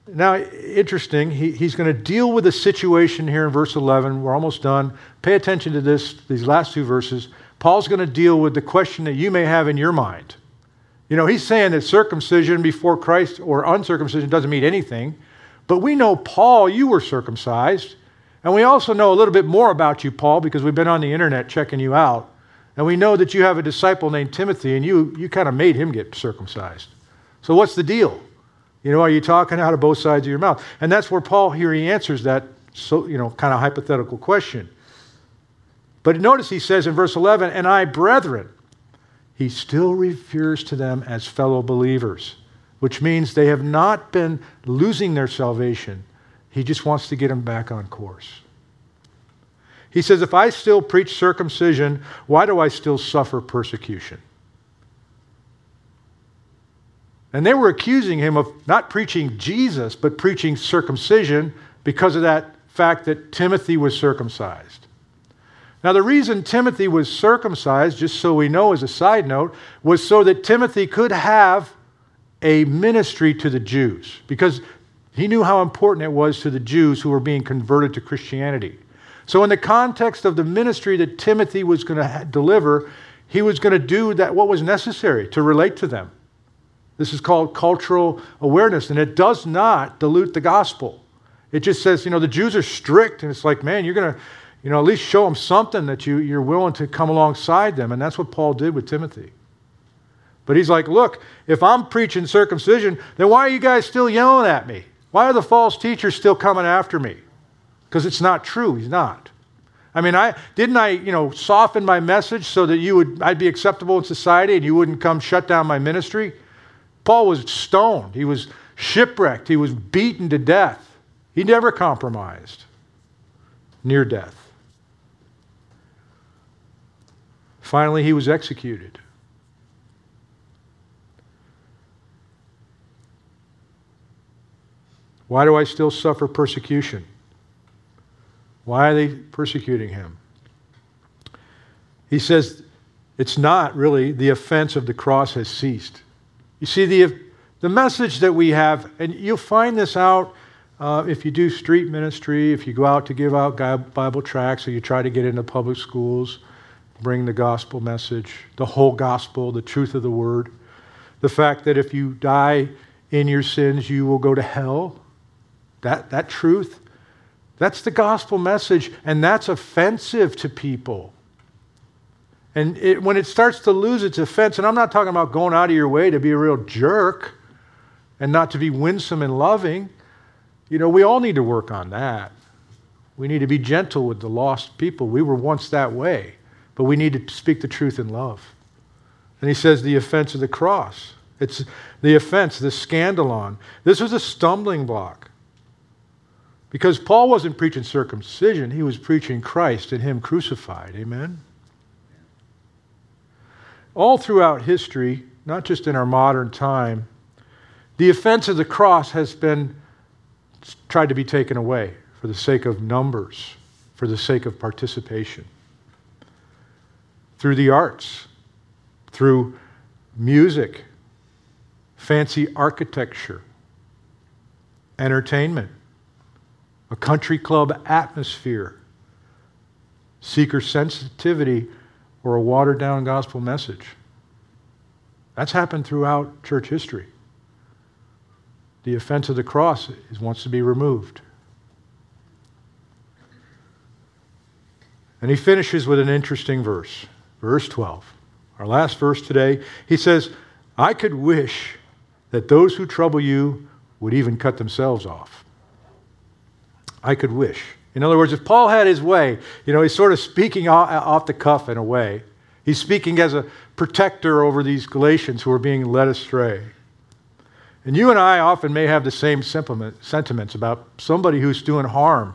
now, interesting, he, he's going to deal with a situation here in verse 11. We're almost done. Pay attention to this, these last two verses. Paul's going to deal with the question that you may have in your mind. You know, he's saying that circumcision before Christ or uncircumcision doesn't mean anything. But we know, Paul, you were circumcised. And we also know a little bit more about you, Paul, because we've been on the internet checking you out. And we know that you have a disciple named Timothy, and you, you kind of made him get circumcised. So what's the deal? You know, are you talking out of both sides of your mouth? And that's where Paul here he answers that so, you know, kind of hypothetical question. But notice he says in verse 11, and I, brethren, he still refers to them as fellow believers, which means they have not been losing their salvation. He just wants to get him back on course. He says, If I still preach circumcision, why do I still suffer persecution? And they were accusing him of not preaching Jesus, but preaching circumcision because of that fact that Timothy was circumcised. Now, the reason Timothy was circumcised, just so we know as a side note, was so that Timothy could have a ministry to the Jews, because he knew how important it was to the Jews who were being converted to Christianity. So, in the context of the ministry that Timothy was going to deliver, he was going to do that what was necessary to relate to them. This is called cultural awareness, and it does not dilute the gospel. It just says, you know, the Jews are strict, and it's like, man, you're going to, you know, at least show them something that you, you're willing to come alongside them. And that's what Paul did with Timothy. But he's like, look, if I'm preaching circumcision, then why are you guys still yelling at me? Why are the false teachers still coming after me? because it's not true. He's not. I mean, I didn't I, you know, soften my message so that you would I'd be acceptable in society and you wouldn't come shut down my ministry. Paul was stoned. He was shipwrecked. He was beaten to death. He never compromised. Near death. Finally, he was executed. Why do I still suffer persecution? Why are they persecuting him? He says it's not really the offense of the cross has ceased. You see, the, the message that we have, and you'll find this out uh, if you do street ministry, if you go out to give out Bible tracts, or you try to get into public schools, bring the gospel message, the whole gospel, the truth of the word. The fact that if you die in your sins, you will go to hell. That, that truth that's the gospel message, and that's offensive to people. And it, when it starts to lose its offense, and I'm not talking about going out of your way to be a real jerk and not to be winsome and loving, you know, we all need to work on that. We need to be gentle with the lost people. We were once that way, but we need to speak the truth in love. And he says the offense of the cross. It's the offense, the scandalon. This was a stumbling block. Because Paul wasn't preaching circumcision, he was preaching Christ and Him crucified. Amen? All throughout history, not just in our modern time, the offense of the cross has been tried to be taken away for the sake of numbers, for the sake of participation. Through the arts, through music, fancy architecture, entertainment a country club atmosphere, seeker sensitivity, or a watered down gospel message. That's happened throughout church history. The offense of the cross is wants to be removed. And he finishes with an interesting verse, verse 12. Our last verse today. He says, I could wish that those who trouble you would even cut themselves off. I could wish. In other words, if Paul had his way, you know, he's sort of speaking off the cuff in a way. He's speaking as a protector over these Galatians who are being led astray. And you and I often may have the same sentiments about somebody who's doing harm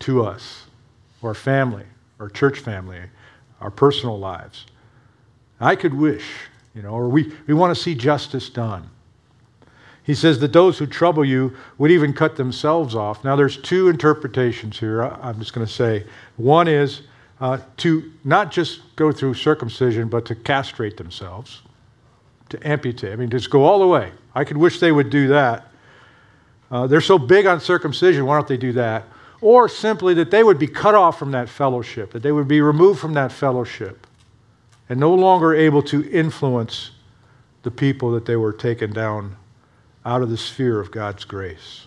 to us, or family, or church family, our personal lives. I could wish, you know, or we, we want to see justice done. He says that those who trouble you would even cut themselves off. Now, there's two interpretations here. I'm just going to say. One is uh, to not just go through circumcision, but to castrate themselves, to amputate. I mean, just go all the way. I could wish they would do that. Uh, they're so big on circumcision, why don't they do that? Or simply that they would be cut off from that fellowship, that they would be removed from that fellowship and no longer able to influence the people that they were taken down out of the sphere of God's grace.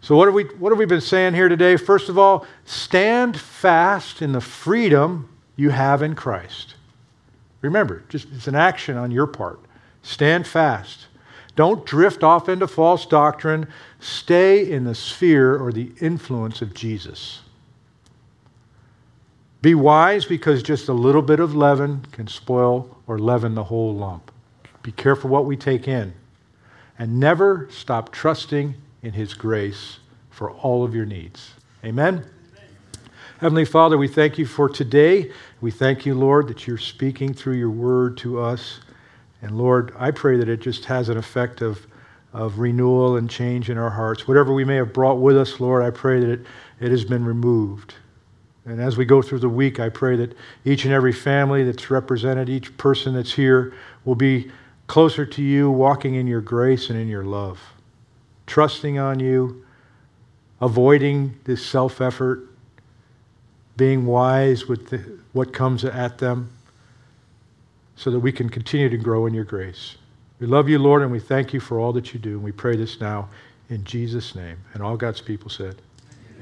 So, what have, we, what have we been saying here today? First of all, stand fast in the freedom you have in Christ. Remember, just it's an action on your part. Stand fast. Don't drift off into false doctrine. Stay in the sphere or the influence of Jesus. Be wise because just a little bit of leaven can spoil or leaven the whole lump. Be careful what we take in. And never stop trusting in His grace for all of your needs. Amen. Heavenly Father, we thank you for today. We thank you, Lord, that you're speaking through your word to us. And Lord, I pray that it just has an effect of, of renewal and change in our hearts. Whatever we may have brought with us, Lord, I pray that it, it has been removed. And as we go through the week, I pray that each and every family that's represented, each person that's here, will be closer to you, walking in your grace and in your love, trusting on you, avoiding this self effort, being wise with the, what comes at them, so that we can continue to grow in your grace. We love you, Lord, and we thank you for all that you do. And we pray this now in Jesus' name. And all God's people said,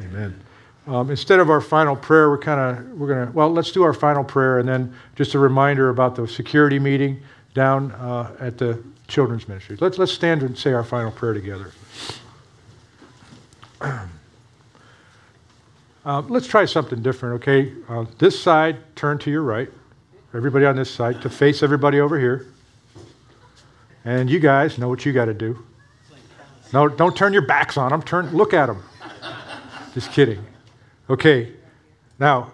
Amen. Um, instead of our final prayer, we're kind of we're gonna well, let's do our final prayer, and then just a reminder about the security meeting down uh, at the children's ministry. Let's let's stand and say our final prayer together. Uh, let's try something different, okay? Uh, this side, turn to your right. Everybody on this side to face everybody over here. And you guys know what you got to do. No, don't turn your backs on them. Turn, look at them. Just kidding. Okay. Now,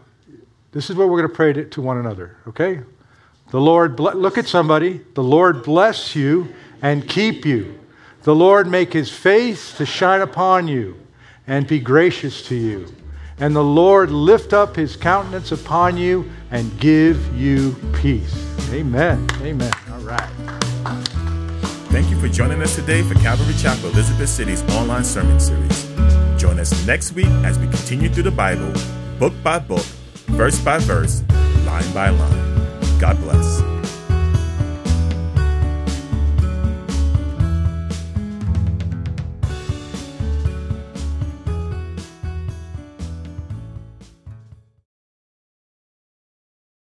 this is what we're going to pray to, to one another. Okay. The Lord look at somebody. The Lord bless you and keep you. The Lord make His face to shine upon you and be gracious to you and the Lord lift up his countenance upon you and give you peace. Amen. Amen. All right. Thank you for joining us today for Calvary Chapel Elizabeth City's online sermon series. Join us next week as we continue through the Bible, book by book, verse by verse, line by line. God bless.